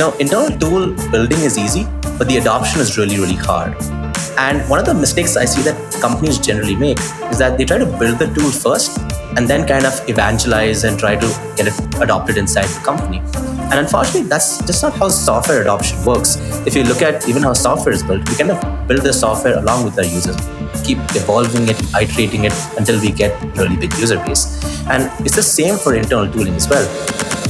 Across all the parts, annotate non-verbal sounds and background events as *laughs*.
know, internal tool building is easy, but the adoption is really, really hard. And one of the mistakes I see that companies generally make is that they try to build the tool first and then kind of evangelize and try to get it adopted inside the company. And unfortunately, that's just not how software adoption works. If you look at even how software is built, we kind of build the software along with our users, keep evolving it, iterating it until we get a really big user base. And it's the same for internal tooling as well.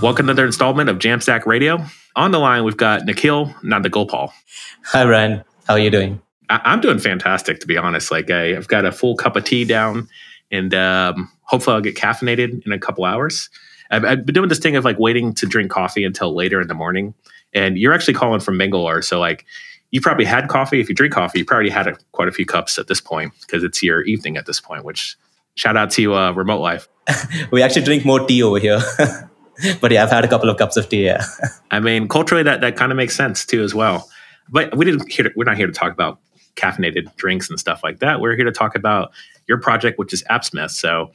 Welcome to another installment of Jamstack Radio. On the line, we've got Nikhil Nandagopal. Hi, Ryan. How are you doing? I- am doing fantastic, to be honest. Like, I, have got a full cup of tea down, and um, hopefully, I'll get caffeinated in a couple hours. I've, I've, been doing this thing of like waiting to drink coffee until later in the morning. And you're actually calling from Bangalore, so like you probably had coffee. If you drink coffee, you probably had a, quite a few cups at this point because it's your evening at this point. Which shout out to uh, remote life. *laughs* we actually drink more tea over here. *laughs* *laughs* but yeah, I've had a couple of cups of tea. Yeah. *laughs* I mean, culturally, that that kind of makes sense too, as well. But we didn't here. We're not here to talk about caffeinated drinks and stuff like that. We're here to talk about your project, which is AppSmith. So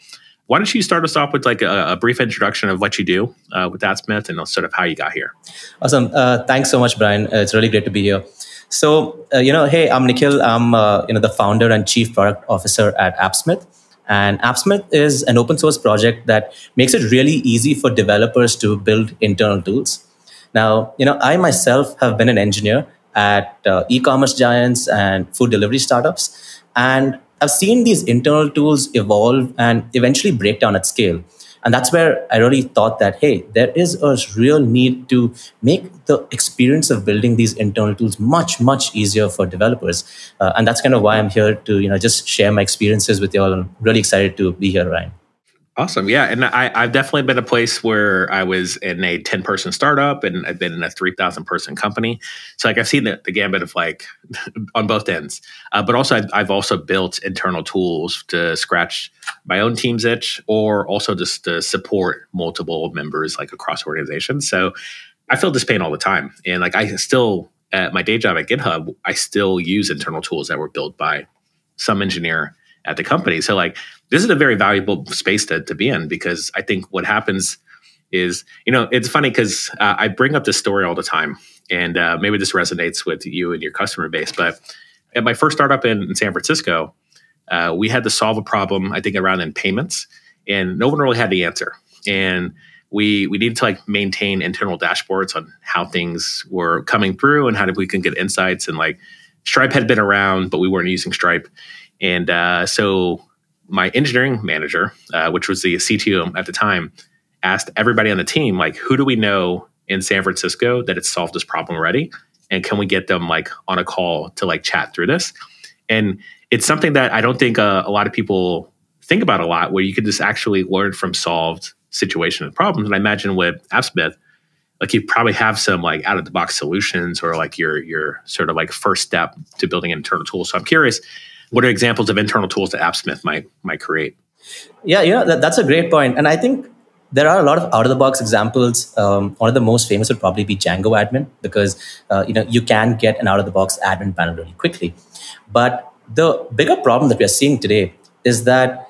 why don't you start us off with like a, a brief introduction of what you do uh, with AppSmith and sort of how you got here? Awesome. Uh, thanks so much, Brian. Uh, it's really great to be here. So, uh, you know, hey, I'm Nikhil. I'm, uh, you know, the founder and chief product officer at AppSmith. And AppSmith is an open source project that makes it really easy for developers to build internal tools. Now, you know, I myself have been an engineer at uh, e-commerce giants and food delivery startups. And I've seen these internal tools evolve and eventually break down at scale. And that's where I really thought that, hey, there is a real need to make the experience of building these internal tools much, much easier for developers. Uh, and that's kind of why I'm here to, you know, just share my experiences with you all. I'm really excited to be here, Ryan. Awesome. Yeah. And I, have definitely been a place where I was in a 10 person startup and I've been in a 3,000 person company. So, like, I've seen the, the gambit of like *laughs* on both ends. Uh, but also, I've, I've, also built internal tools to scratch my own team's itch or also just to support multiple members like across organizations. So, I feel this pain all the time. And like, I still, at my day job at GitHub, I still use internal tools that were built by some engineer at the company. So like this is a very valuable space to, to be in because I think what happens is, you know, it's funny because uh, I bring up this story all the time and uh, maybe this resonates with you and your customer base. But at my first startup in, in San Francisco, uh, we had to solve a problem, I think around in payments and no one really had the answer. And we we needed to like maintain internal dashboards on how things were coming through and how we can get insights and like Stripe had been around, but we weren't using Stripe. And uh, so my engineering manager, uh, which was the CTO at the time, asked everybody on the team, like, who do we know in San Francisco that it's solved this problem already? And can we get them like on a call to like chat through this? And it's something that I don't think uh, a lot of people think about a lot, where you could just actually learn from solved situation and problems. And I imagine with AppSmith, like you probably have some like out of the box solutions or like your your sort of like first step to building an internal tool. So I'm curious, what are examples of internal tools that AppSmith might might create? Yeah, you know that, that's a great point, and I think there are a lot of out of the box examples. Um, one of the most famous would probably be Django Admin because uh, you know you can get an out of the box admin panel really quickly. But the bigger problem that we are seeing today is that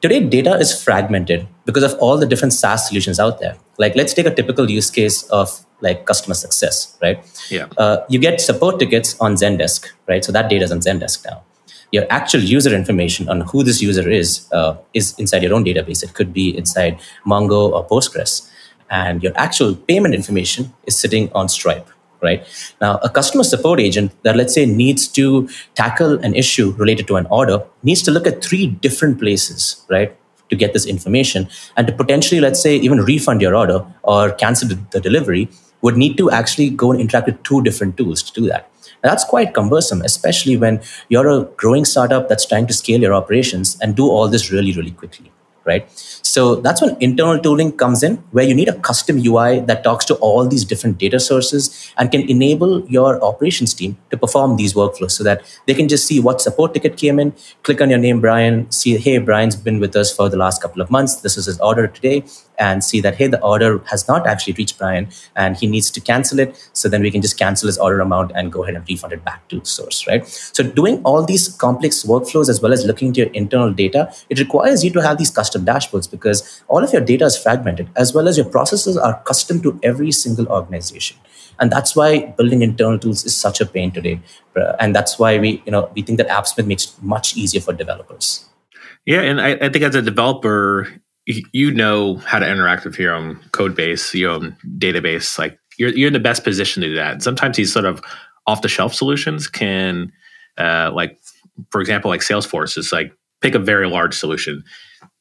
today data is fragmented because of all the different SaaS solutions out there. Like let's take a typical use case of like customer success, right? Yeah. Uh, you get support tickets on Zendesk, right? So that data is on Zendesk now your actual user information on who this user is uh, is inside your own database. It could be inside Mongo or Postgres. And your actual payment information is sitting on Stripe, right? Now, a customer support agent that, let's say, needs to tackle an issue related to an order needs to look at three different places, right? To get this information and to potentially, let's say, even refund your order or cancel the delivery would need to actually go and interact with two different tools to do that. And that's quite cumbersome, especially when you're a growing startup that's trying to scale your operations and do all this really, really quickly, right? So that's when internal tooling comes in, where you need a custom UI that talks to all these different data sources and can enable your operations team to perform these workflows so that they can just see what support ticket came in, click on your name, Brian, see, hey, Brian's been with us for the last couple of months. This is his order today, and see that, hey, the order has not actually reached Brian and he needs to cancel it. So then we can just cancel his order amount and go ahead and refund it back to source, right? So doing all these complex workflows as well as looking into your internal data, it requires you to have these custom dashboards because all of your data is fragmented as well as your processes are custom to every single organization and that's why building internal tools is such a pain today and that's why we you know we think that appsmith makes it much easier for developers yeah and I, I think as a developer you know how to interact with your own code base your own database like you're, you're in the best position to do that sometimes these sort of off the shelf solutions can uh, like for example like salesforce is like pick a very large solution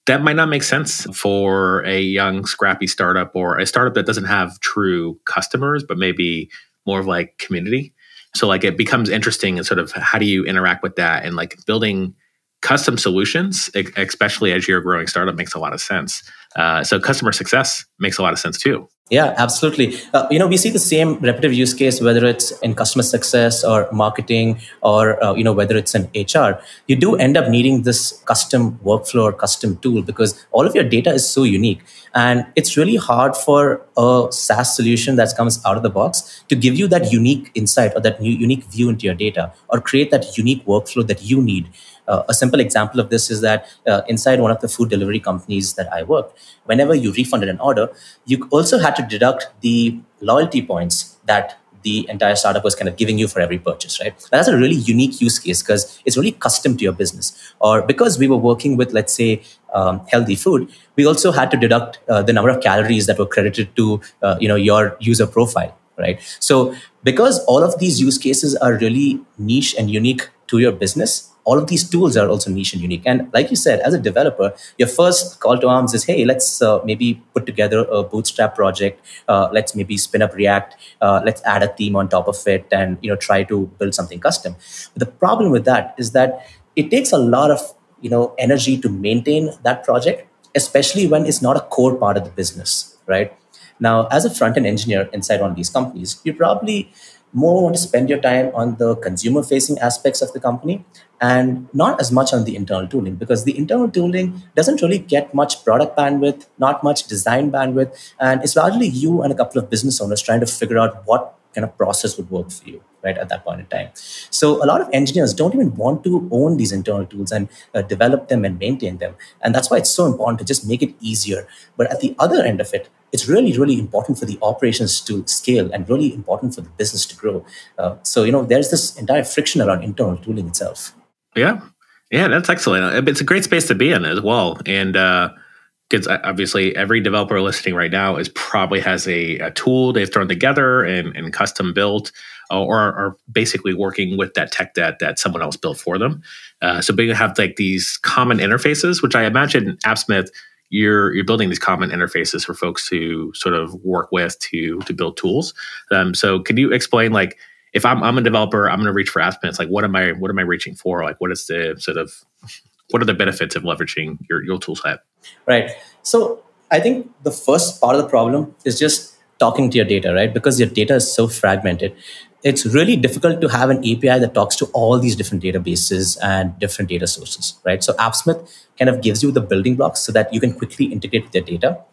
that might not make sense for a young, scrappy startup or a startup that doesn't have true customers, but maybe more of like community. So like it becomes interesting and sort of how do you interact with that and like building custom solutions, especially as you're a growing startup, makes a lot of sense. Uh, so customer success makes a lot of sense too. Yeah, absolutely. Uh, you know, we see the same repetitive use case whether it's in customer success or marketing or uh, you know whether it's in HR. You do end up needing this custom workflow or custom tool because all of your data is so unique, and it's really hard for a SaaS solution that comes out of the box to give you that unique insight or that new unique view into your data or create that unique workflow that you need. Uh, a simple example of this is that uh, inside one of the food delivery companies that I worked, whenever you refunded an order, you also had to deduct the loyalty points that the entire startup was kind of giving you for every purchase, right? That's a really unique use case because it's really custom to your business. Or because we were working with, let's say, um, healthy food, we also had to deduct uh, the number of calories that were credited to, uh, you know, your user profile, right? So because all of these use cases are really niche and unique to your business, all of these tools are also niche and unique. And like you said, as a developer, your first call to arms is, hey, let's uh, maybe put together a bootstrap project. Uh, let's maybe spin up React. Uh, let's add a theme on top of it, and you know try to build something custom. But the problem with that is that it takes a lot of you know energy to maintain that project, especially when it's not a core part of the business, right? Now, as a front end engineer inside one of these companies, you probably more want to spend your time on the consumer facing aspects of the company and not as much on the internal tooling because the internal tooling doesn't really get much product bandwidth, not much design bandwidth, and it's largely you and a couple of business owners trying to figure out what kind of process would work for you right at that point in time. So a lot of engineers don't even want to own these internal tools and uh, develop them and maintain them. And that's why it's so important to just make it easier. But at the other end of it it's really really important for the operations to scale and really important for the business to grow uh, so you know there's this entire friction around internal tooling itself yeah, yeah, that's excellent. It's a great space to be in as well, and because uh, obviously every developer listening right now is probably has a, a tool they've thrown together and, and custom built, uh, or are basically working with that tech that that someone else built for them. Uh, so being have like these common interfaces, which I imagine AppSmith you're you're building these common interfaces for folks to sort of work with to to build tools. Um, so can you explain like if I'm I'm a developer, I'm going to reach for AppSmith. It's like what am I what am I reaching for? Like what is the sort of what are the benefits of leveraging your your tool set? Right. So I think the first part of the problem is just talking to your data, right? Because your data is so fragmented. It's really difficult to have an API that talks to all these different databases and different data sources, right? So AppSmith kind of gives you the building blocks so that you can quickly integrate with your data.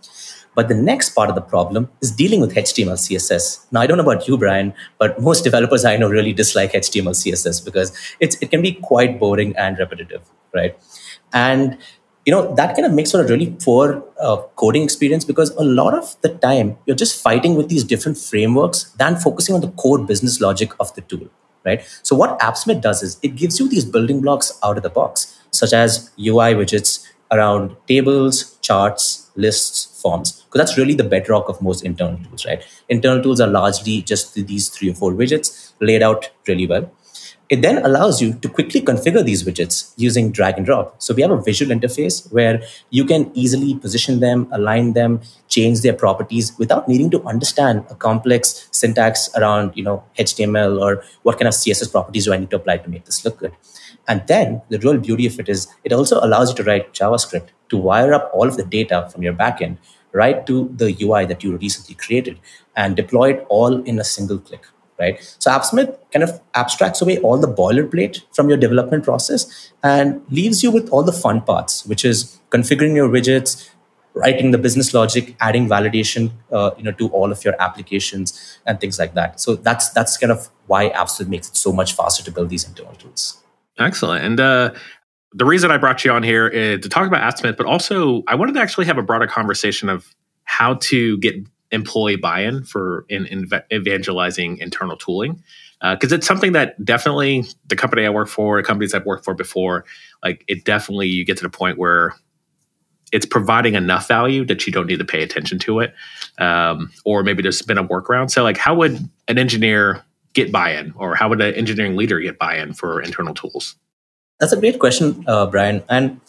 But the next part of the problem is dealing with HTML, CSS. Now, I don't know about you, Brian, but most developers I know really dislike HTML, CSS because it's, it can be quite boring and repetitive, right? And you know that kind of makes for a really poor uh, coding experience because a lot of the time you're just fighting with these different frameworks than focusing on the core business logic of the tool right so what appsmith does is it gives you these building blocks out of the box such as ui widgets around tables charts lists forms because that's really the bedrock of most internal tools, right? Internal tools are largely just these three or four widgets laid out really well. It then allows you to quickly configure these widgets using drag and drop. So we have a visual interface where you can easily position them, align them, change their properties without needing to understand a complex syntax around, you know, HTML or what kind of CSS properties do I need to apply to make this look good. And then the real beauty of it is it also allows you to write JavaScript to wire up all of the data from your backend right to the UI that you recently created and deploy it all in a single click right? So AppSmith kind of abstracts away all the boilerplate from your development process and leaves you with all the fun parts, which is configuring your widgets, writing the business logic, adding validation, uh, you know, to all of your applications and things like that. So that's that's kind of why AppSmith makes it so much faster to build these internal tools. Excellent. And uh, the reason I brought you on here is to talk about AppSmith, but also I wanted to actually have a broader conversation of how to get employee buy-in for in, in evangelizing internal tooling because uh, it's something that definitely the company I work for, companies I've worked for before, like it definitely you get to the point where it's providing enough value that you don't need to pay attention to it, um, or maybe there's been a workaround. So, like, how would an engineer get buy-in, or how would an engineering leader get buy-in for internal tools? That's a great question, uh, Brian. And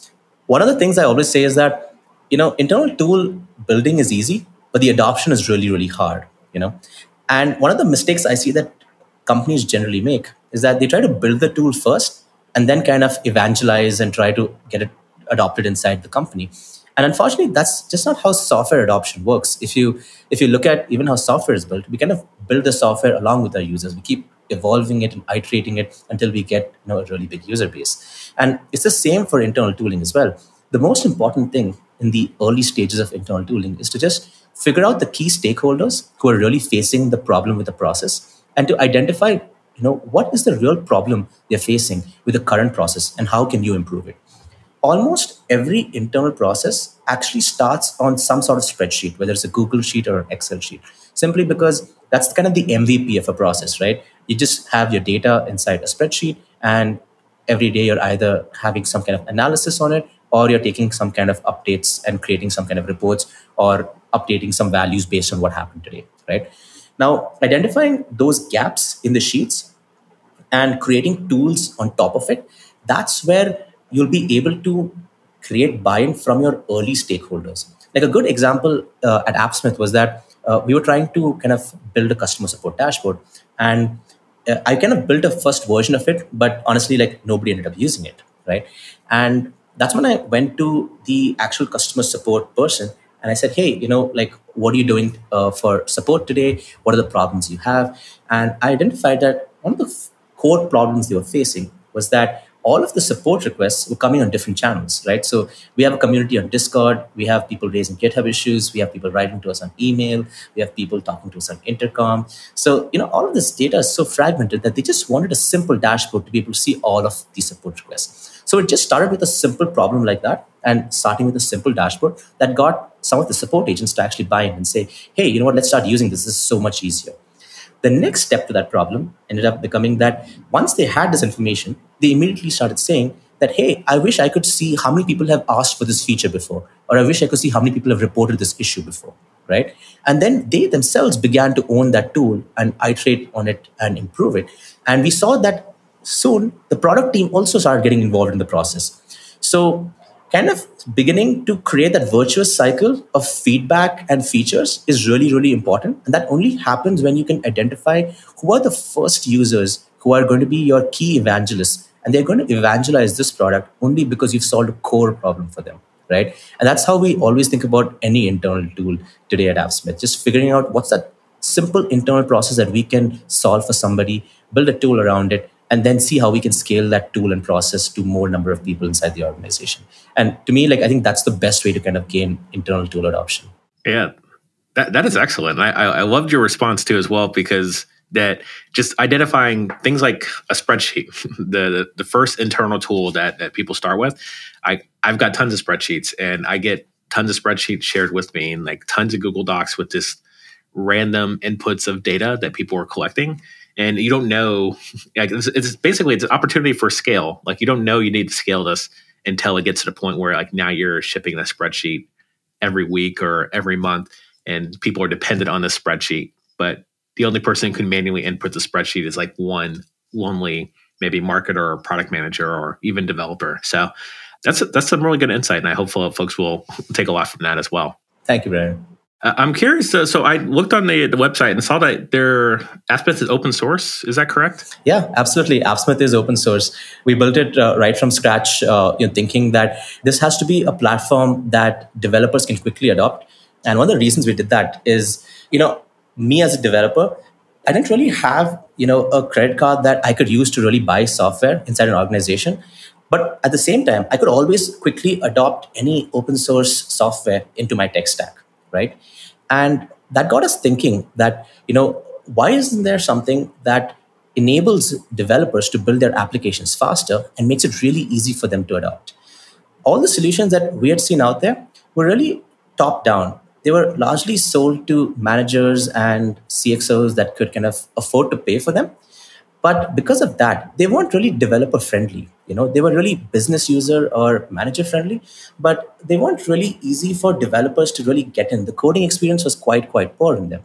one of the things I always say is that you know internal tool building is easy but the adoption is really really hard you know? And one of the mistakes i see that companies generally make is that they try to build the tool first and then kind of evangelize and try to get it adopted inside the company. And unfortunately that's just not how software adoption works. If you if you look at even how software is built we kind of build the software along with our users. We keep evolving it and iterating it until we get you know a really big user base. And it's the same for internal tooling as well. The most important thing in the early stages of internal tooling is to just figure out the key stakeholders who are really facing the problem with the process and to identify you know what is the real problem they're facing with the current process and how can you improve it. Almost every internal process actually starts on some sort of spreadsheet whether it's a google sheet or an excel sheet simply because that's kind of the mvp of a process right? You just have your data inside a spreadsheet and every day you're either having some kind of analysis on it or you're taking some kind of updates and creating some kind of reports or updating some values based on what happened today, right? Now, identifying those gaps in the sheets and creating tools on top of it, that's where you'll be able to create buy-in from your early stakeholders. Like a good example uh, at AppSmith was that uh, we were trying to kind of build a customer support dashboard, and uh, I kind of built a first version of it, but honestly, like nobody ended up using it, right? And that's when I went to the actual customer support person and I said, hey, you know, like, what are you doing uh, for support today? What are the problems you have? And I identified that one of the f- core problems they were facing was that all of the support requests were coming on different channels, right? So we have a community on Discord, we have people raising GitHub issues, we have people writing to us on email, we have people talking to us on intercom. So, you know, all of this data is so fragmented that they just wanted a simple dashboard to be able to see all of these support requests. So it just started with a simple problem like that and starting with a simple dashboard that got some of the support agents to actually buy in and say, hey, you know what, let's start using this. This is so much easier. The next step to that problem ended up becoming that once they had this information, they immediately started saying that, hey, I wish I could see how many people have asked for this feature before, or I wish I could see how many people have reported this issue before, right? And then they themselves began to own that tool and iterate on it and improve it. And we saw that soon the product team also started getting involved in the process. So kind of beginning to create that virtuous cycle of feedback and features is really, really important. And that only happens when you can identify who are the first users who are going to be your key evangelists. And they're going to evangelize this product only because you've solved a core problem for them. Right. And that's how we always think about any internal tool today at AppSmith, just figuring out what's that simple internal process that we can solve for somebody, build a tool around it, and then see how we can scale that tool and process to more number of people inside the organization. And to me like i think that's the best way to kind of gain internal tool adoption. Yeah. That, that is excellent. I, I loved your response too as well because that just identifying things like a spreadsheet *laughs* the, the, first internal tool that, that people start with i i've got tons of spreadsheets and i get tons of spreadsheets shared with me and like tons of google docs with just random inputs of data that people are collecting and you don't know like it's, it's, basically it's an opportunity for scale. Like you don't know you need to scale this until it gets to the point where like now you're shipping the spreadsheet every week or every month and people are dependent on the spreadsheet. But the only person who can manually input the spreadsheet is like one lonely maybe marketer or product manager or even developer. So that's that's some really good insight and i hope folks will take a lot from that as well. Thank you brian I'm curious. So, so I looked on the, the website and saw that their AppSmith is open source. Is that correct? Yeah, absolutely. AppSmith is open source. We built it uh, right from scratch, uh, you know, thinking that this has to be a platform that developers can quickly adopt. And one of the reasons we did that is, you know, me as a developer, I didn't really have, you know, a credit card that I could use to really buy software inside an organization. But at the same time, I could always quickly adopt any open source software into my tech stack right? And that got us thinking that, you know, why isn't there something that enables developers to build their applications faster and makes it really easy for them to adopt? All the solutions that we had seen out there were really top down. They were largely sold to managers and CXOs that could kind of afford to pay for them. But because of that, they weren't really developer friendly. You know, they were really business user or manager friendly, but they weren't really easy for developers to really get in. The coding experience was quite quite poor in them,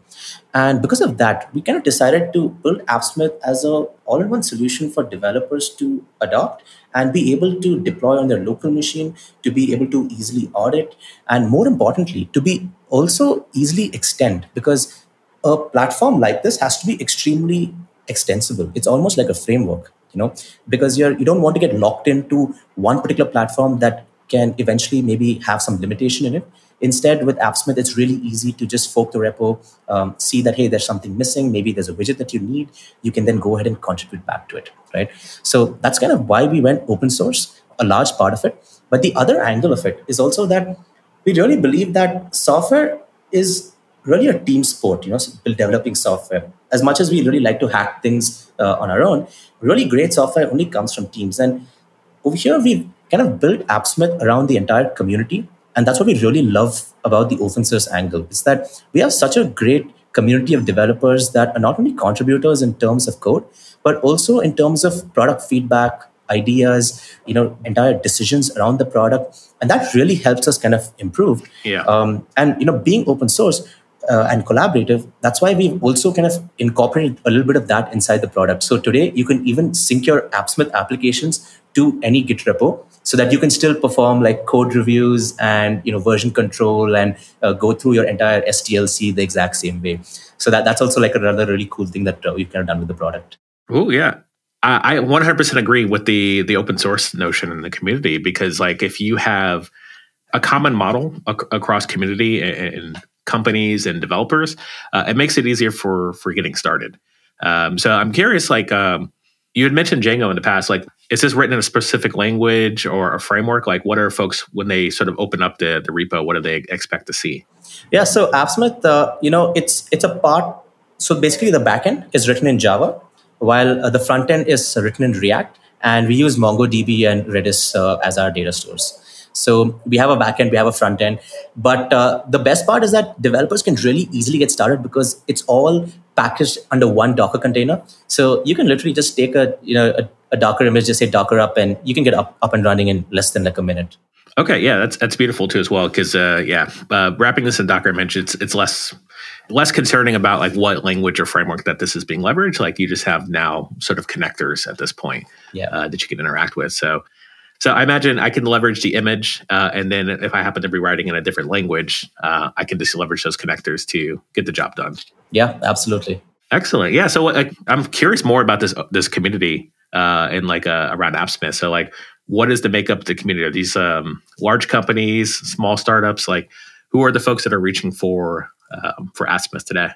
and because of that, we kind of decided to build AppSmith as a all-in-one solution for developers to adopt and be able to deploy on their local machine, to be able to easily audit, and more importantly, to be also easily extend because a platform like this has to be extremely extensible. It's almost like a framework, you know, because you're you don't want to get locked into one particular platform that can eventually maybe have some limitation in it. Instead, with AppSmith, it's really easy to just fork the repo, um, see that hey, there's something missing. Maybe there's a widget that you need. You can then go ahead and contribute back to it, right? So that's kind of why we went open source. A large part of it, but the other angle of it is also that we really believe that software is really a team sport, you know, developing software. As much as we really like to hack things uh, on our own, really great software only comes from teams. And over here, we've kind of built AppSmith around the entire community. And that's what we really love about the open source angle is that we have such a great community of developers that are not only contributors in terms of code, but also in terms of product feedback, ideas, you know, entire decisions around the product. And that really helps us kind of improve. Yeah. Um, and, you know, being open source, uh, and collaborative. That's why we've also kind of incorporated a little bit of that inside the product. So today you can even sync your AppSmith applications to any Git repo so that you can still perform like code reviews and you know version control and uh, go through your entire SDLC the exact same way. So that that's also like another really cool thing that uh, we've kind of done with the product. Oh yeah. I 100% agree with the the open source notion in the community because like if you have a common model ac- across community and, and companies and developers, uh, it makes it easier for for getting started. Um, so I'm curious, like um, you had mentioned Django in the past, like is this written in a specific language or a framework? Like what are folks when they sort of open up the the repo? What do they expect to see? Yeah, so AppSmith, uh, you know, it's it's a part. So basically, the backend is written in Java, while uh, the front end is written in React, and we use MongoDB and Redis uh, as our data stores. So we have a backend, we have a front end. But uh, the best part is that developers can really easily get started because it's all packaged under one Docker container. So you can literally just take a you know a, a Docker image, just say Docker up, and you can get up up and running in less than like a minute. Okay, yeah, that's that's beautiful too as well. Because uh, yeah, uh, wrapping this in Docker image, it's it's less less concerning about like what language or framework that this is being leveraged. Like you just have now sort of connectors at this point yeah. uh, that you can interact with. So so I imagine I can leverage the image, uh, and then if I happen to be writing in a different language, uh, I can just leverage those connectors to get the job done. Yeah, absolutely. Excellent. Yeah. So I'm curious more about this this community uh, and like uh, around AppSmith. So like, what is the makeup of the community? Are these um, large companies, small startups? Like, who are the folks that are reaching for um, for AppSmith today?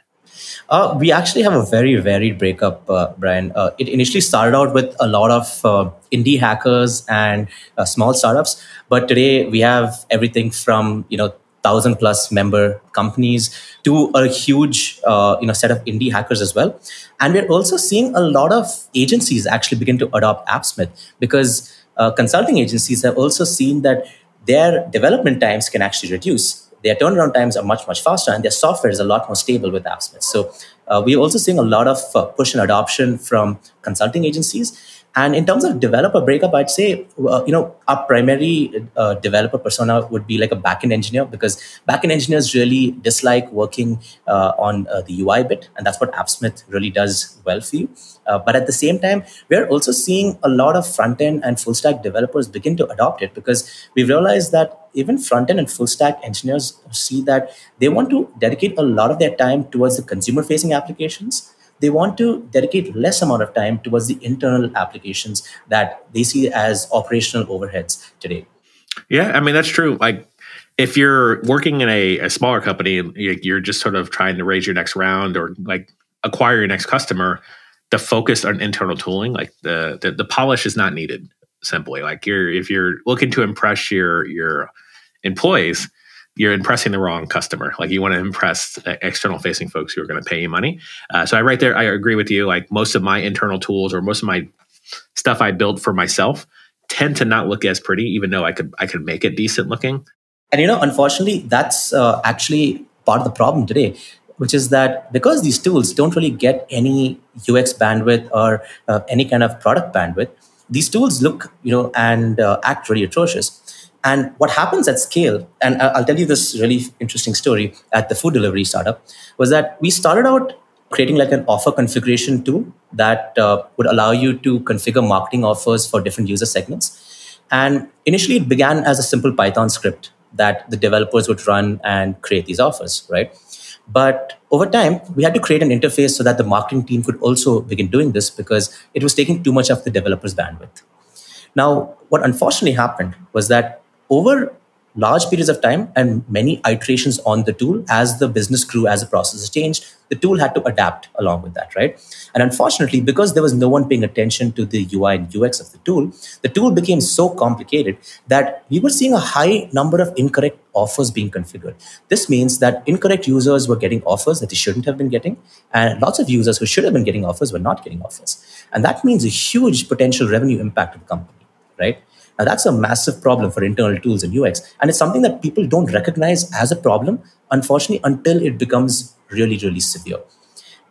Uh, we actually have a very varied breakup, uh, Brian. Uh, it initially started out with a lot of uh, indie hackers and uh, small startups, but today we have everything from you know thousand plus member companies to a huge uh, you know set of indie hackers as well. And we're also seeing a lot of agencies actually begin to adopt AppSmith because consulting agencies have also seen that their development times can actually reduce their turnaround times are much much faster and their software is a lot more stable with AppSmith. So uh, we're also seeing a lot of uh, push and adoption from consulting agencies. And in terms of developer breakup, I'd say, uh, you know, our primary uh, developer persona would be like a backend engineer because backend engineers really dislike working uh, on uh, the UI bit. And that's what AppSmith really does well for you. Uh, but at the same time, we're also seeing a lot of front end and full stack developers begin to adopt it because we've realized that even front end and full stack engineers see that they want to dedicate a lot of their time towards the consumer facing applications they want to dedicate less amount of time towards the internal applications that they see as operational overheads today. Yeah, I mean that's true. Like if you're working in a, a smaller company, and you're just sort of trying to raise your next round or like acquire your next customer. The focus on internal tooling, like the, the the polish, is not needed. Simply, like you're if you're looking to impress your your employees, you're impressing the wrong customer. Like you want to impress external facing folks who are going to pay you money. Uh, so I right there, I agree with you. Like most of my internal tools or most of my stuff I build for myself tend to not look as pretty, even though I could I could make it decent looking. And you know, unfortunately, that's uh, actually part of the problem today, which is that because these tools don't really get any UX bandwidth or uh, any kind of product bandwidth, these tools look you know and uh, act really atrocious. And what happens at scale, and I'll tell you this really interesting story at the food delivery startup, was that we started out creating like an offer configuration tool that uh, would allow you to configure marketing offers for different user segments. And initially, it began as a simple Python script that the developers would run and create these offers, right? But over time, we had to create an interface so that the marketing team could also begin doing this because it was taking too much of the developer's bandwidth. Now, what unfortunately happened was that over large periods of time and many iterations on the tool as the business grew as the processes changed the tool had to adapt along with that right? And unfortunately because there was no one paying attention to the ui and ux of the tool the tool became so complicated that we were seeing a high number of incorrect offers being configured. This means that incorrect users were getting offers that they shouldn't have been getting and lots of users who should have been getting offers were not getting offers. And that means a huge potential revenue impact to the company right now, that's a massive problem for internal tools and UX. And it's something that people don't recognize as a problem, unfortunately, until it becomes really, really severe.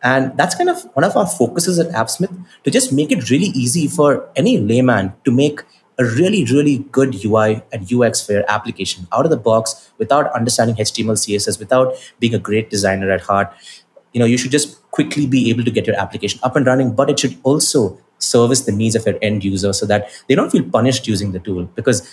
And that's kind of one of our focuses at AppSmith to just make it really easy for any layman to make a really, really good UI and UX for your application out of the box without understanding HTML, CSS, without being a great designer at heart. You know, you should just quickly be able to get your application up and running, but it should also service the needs of your end user so that they don't feel punished using the tool. Because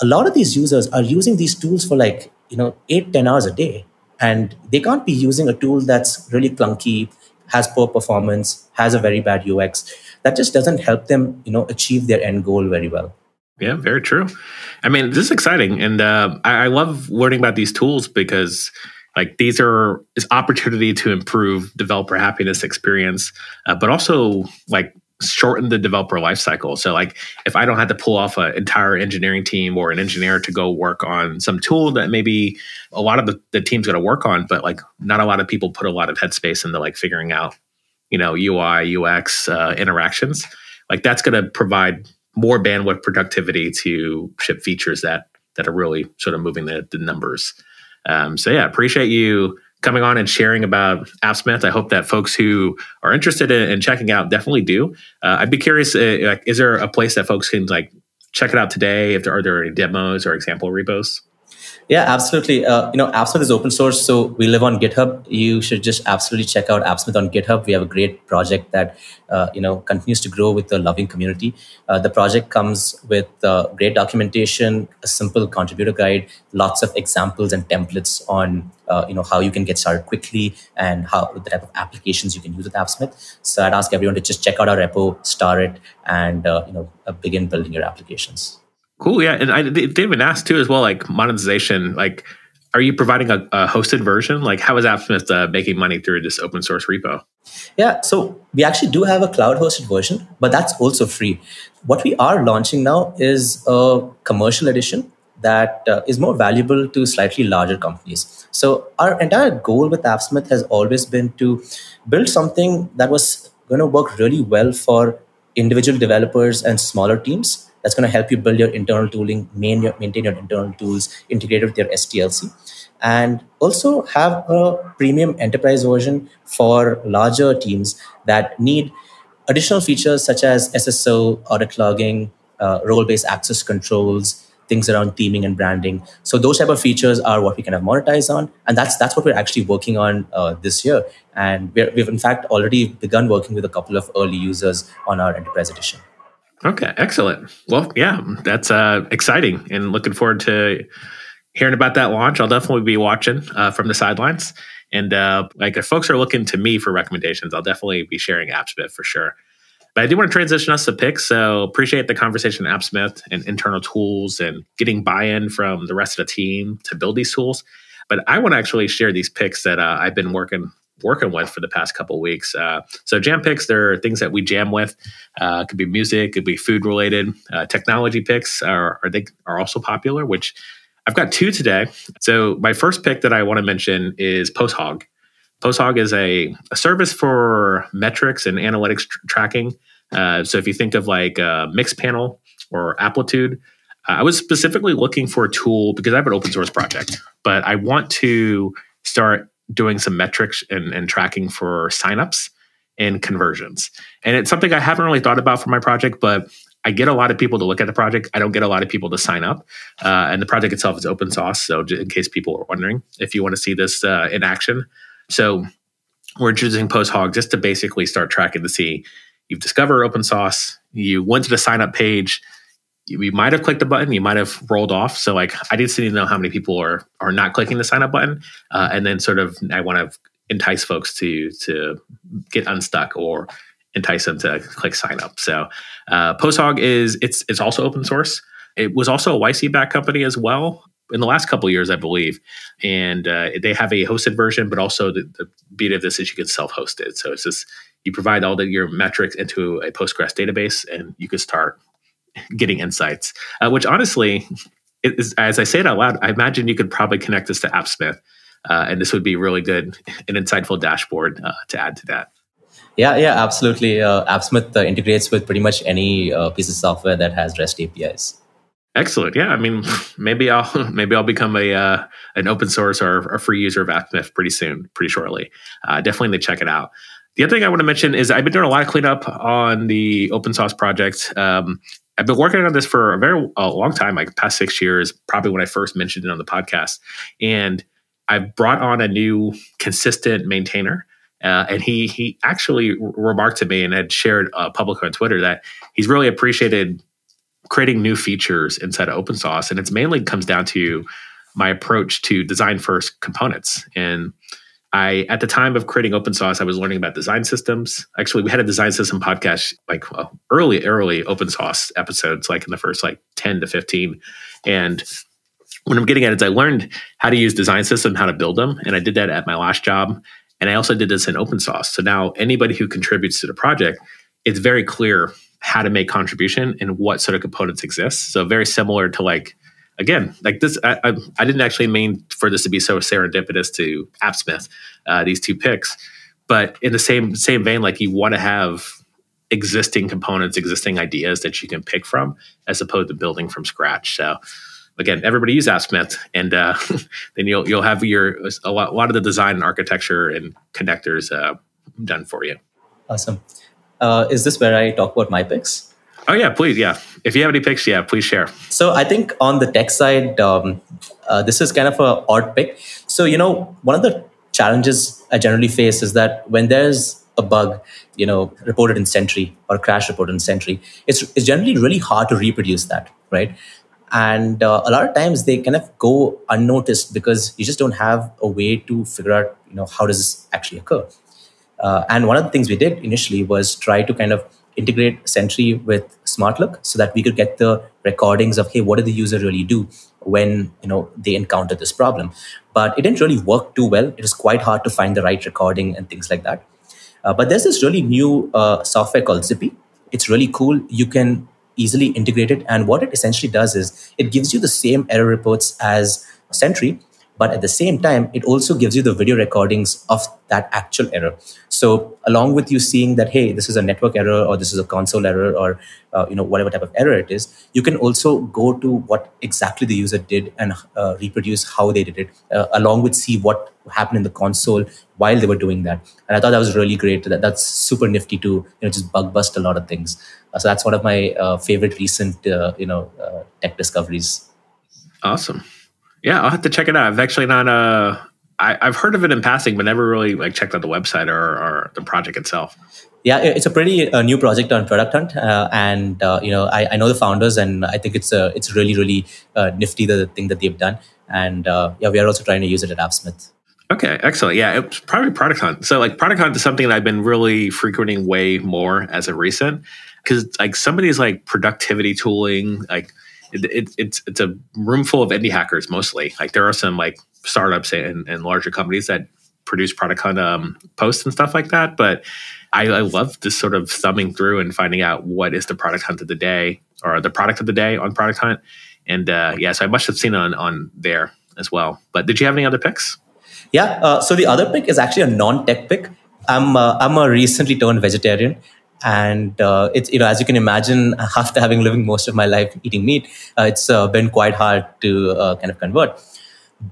a lot of these users are using these tools for like you know 8 10 hours a day. And they can't be using a tool that's really clunky has poor performance has a very bad ux that just doesn't help them you know achieve their end goal very well. Yeah very true. I mean this is exciting. And uh, I, I love learning about these tools because like these are is opportunity to improve developer happiness experience uh, but also like shorten the developer lifecycle. So, like, if I don't have to pull off an entire engineering team or an engineer to go work on some tool that maybe a lot of the, the team's going to work on, but like not a lot of people put a lot of headspace into like figuring out, you know, UI, UX uh, interactions. Like, that's going to provide more bandwidth productivity to ship features that that are really sort of moving the, the numbers. Um, so, yeah, appreciate you coming on and sharing about AppSmith. I hope that folks who are interested in, in checking out definitely do. Uh, I'd be curious, uh, like, is there a place that folks can like check it out today? If there are there any demos or example repos? Yeah, absolutely. Uh, you know, AppSmith is open source, so we live on GitHub. You should just absolutely check out AppSmith on GitHub. We have a great project that uh, you know continues to grow with the loving community. Uh, the project comes with uh, great documentation, a simple contributor guide, lots of examples and templates on uh, you know how you can get started quickly and how the type of applications you can use with AppSmith. So I'd ask everyone to just check out our repo, star it, and uh, you know begin building your applications. Cool. Yeah. And I, David asked too as well, like monetization, like, are you providing a, a hosted version? Like, how is AppSmith uh, making money through this open source repo? Yeah, so we actually do have a cloud hosted version, but that's also free. What we are launching now is a commercial edition that uh, is more valuable to slightly larger companies. So, our entire goal with AppSmith has always been to build something that was going to work really well for individual developers and smaller teams that's going to help you build your internal tooling, main your, maintain your internal tools, integrated with your SDLC, and also have a premium enterprise version for larger teams that need additional features such as SSO, audit logging, uh, role-based access controls, things around theming and branding. So those type of features are what we kind of monetize on, and that's that's what we're actually working on uh, this year. And we have in fact already begun working with a couple of early users on our enterprise edition. Okay, excellent. Well, yeah, that's uh, exciting, and looking forward to hearing about that launch. I'll definitely be watching uh, from the sidelines. And uh, like if folks are looking to me for recommendations, I'll definitely be sharing AppSmith for sure. But I do want to transition us to picks. So appreciate the conversation AppSmith and internal tools and getting buy-in from the rest of the team to build these tools. But I want to actually share these picks that uh, I've been working working with for the past couple weeks. Uh, so jam picks, there are things that we jam with. Uh, could be music, could be food related. Uh, technology picks are are they are also popular, which I've got two today. So my first pick that I want to mention is PostHog. PostHog is a, a service for metrics and analytics tr- tracking. Uh, so if you think of like uh, Mixpanel or Amplitude, uh, I was specifically looking for a tool because I have an open source project, but I want to start doing some metrics and, and tracking for signups and conversions. And it's something I haven't really thought about for my project, but I get a lot of people to look at the project. I don't get a lot of people to sign up. Uh, and the project itself is open source. So, in case people are wondering, if you want to see this uh, in action, so we're introducing Post PostHog just to basically start tracking to see you've discovered Open Sauced, you went to the sign up page, you might have clicked the button, you might have rolled off. So, like, I just need to know how many people are are not clicking the sign up button, uh, and then sort of I want to entice folks to to get unstuck or entice them to click sign up. So uh, PostHog is it's it's also open source. It was also a YC back company as well in the last couple years, I believe, and uh, they have a hosted version, but also the, the beauty of this is you can self host it. So it's just you provide all the, your metrics into a Postgres database, and you can start getting insights. Uh, which honestly, is, as I say it out loud, I imagine you could probably connect this to AppSmith. Uh, and this would be really good, an insightful dashboard uh, to add to that. Yeah, yeah, absolutely. Uh, AppSmith uh, integrates with pretty much any uh, piece of software that has REST APIs. Excellent. Yeah, I mean, *laughs* maybe I'll *laughs* maybe I'll become a uh, an open source or a free user of AppSmith pretty soon, pretty shortly. Uh, definitely check it out. The other thing I want to mention is I've been doing a lot of cleanup on the open source project. Um, I've been working on this for a very a long time, like past six years, probably when I first mentioned it on the podcast. And I've brought on a new consistent maintainer uh, and he he actually remarked to me and had shared uh, publicly on Twitter that he's really appreciated creating new features inside of Open Sauced, and it's mainly comes down to my approach to design first components. And I, at the time of creating Open Sauced, I was learning about design systems. Actually, we had a design system podcast, like well, early, early open source episodes, like in the first like ten to fifteen, and what I'm getting at is I learned how to use design system, how to build them, and I did that at my last job. And I also did this in Open Sauced. So now anybody who contributes to the project, it's very clear how to make contribution and what sort of components exist. So very similar to like, again, like this, I, I, I didn't actually mean for this to be so serendipitous to AppSmith, uh, these two picks, but in the same same vein, like you want to have existing components, existing ideas that you can pick from, as opposed to building from scratch. So again, everybody use AppSmith, and uh, *laughs* then you'll you'll have your a lot, a lot, of the design and architecture and connectors uh, done for you. Awesome. Uh, is this where I talk about my picks? Oh yeah, please. Yeah, if you have any picks, yeah, please share. So I think on the tech side, um, uh, this is kind of a odd pick. So you know, one of the challenges I generally face is that when there's a bug, you know, reported in Sentry or crash reported in Sentry, it's, it's generally really hard to reproduce that, right? and uh, a lot of times they kind of go unnoticed because you just don't have a way to figure out you know how does this actually occur uh, and one of the things we did initially was try to kind of integrate sentry with smartlook so that we could get the recordings of hey what did the user really do when you know they encounter this problem. But it didn't really work too well. It was quite hard to find the right recording and things like that. Uh, but there's this really new uh, software called Zipy. It's really cool. You can easily integrate it, And what it essentially does is it gives you the same error reports as Sentry, but at the same time, it also gives you the video recordings of that actual error. So along with you seeing that, hey, this is a network error or this is a console error or uh, you know whatever type of error it is, you can also go to what exactly the user did and uh, reproduce how they did it, uh, along with see what happened in the console while they were doing that. And I thought that was really great. That that's super nifty to you know just bug bust a lot of things. Uh, so that's one of my uh, favorite recent uh, you know tech discoveries. Awesome. Yeah, I'll have to check it out. I've actually not uh I, have heard of it in passing, but never really like checked out the website or, or the project itself. Yeah, it's a pretty uh, new project on Product Hunt, uh, and uh, you know I, I, know the founders, and I think it's a, it's really really uh, nifty the thing that they've done, and uh, yeah, we are also trying to use it at AppSmith. Okay, excellent. Yeah, it's probably Product Hunt. So like Product Hunt is something that I've been really frequenting way more as of recent because like somebody's like productivity tooling like it, it, it's it's a room full of indie hackers mostly. Like there are some like startups and, and larger companies that produce product hunt um, posts and stuff like that. But I, I love just sort of thumbing through and finding out what is the product hunt of the day or the product of the day on product hunt. And uh, yeah, so I must have seen on on there as well. But did you have any other picks? Yeah. Uh, so the other pick is actually a non-tech pick. I'm uh, I'm a recently turned vegetarian, and uh, it's you know as you can imagine *laughs* after having living most of my life eating meat uh, it's uh, been quite hard to uh, kind of convert.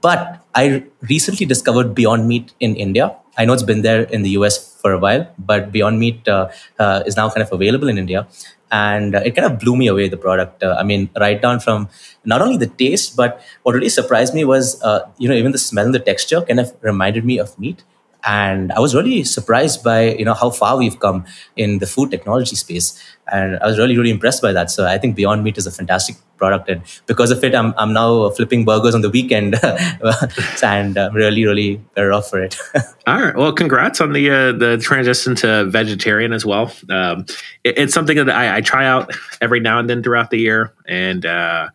But i recently discovered beyond meat in india. I know it's been there in the us for a while but beyond meat uh, uh, is now kind of available in india. And it kind of blew me away the product. I mean right down from not only the taste but what really surprised me was you know even the smell and the texture kind of reminded me of meat and i was really surprised by you know how far we've come in the food technology space. And i was really really impressed by that. So i think beyond meat is a fantastic product. And because of it i'm, I'm now flipping burgers on the weekend. *laughs* And i'm really really better off for it. *laughs* All right. Well congrats on the uh, the transition to vegetarian as well. Um, it, it's something that I, I, try out every now and then throughout the year. And uh,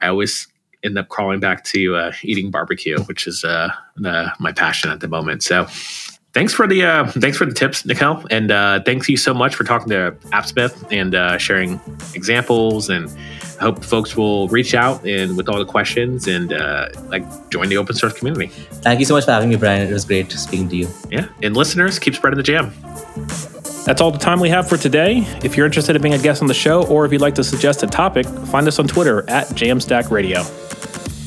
i always end up crawling back to uh, eating barbecue, which is uh, the, my passion at the moment. So thanks for the uh, thanks for the tips, Nikhil, and uh, thanks you so much for talking to AppSmith and uh, sharing examples. And I hope folks will reach out and with all the questions and uh, like join the open source community. Thank you so much for having me, Brian. It was great speaking to you. Yeah, and listeners, keep spreading the jam. That's all the time we have for today. If you're interested in being a guest on the show, or if you'd like to suggest a topic, find us on Twitter at Jamstack Radio.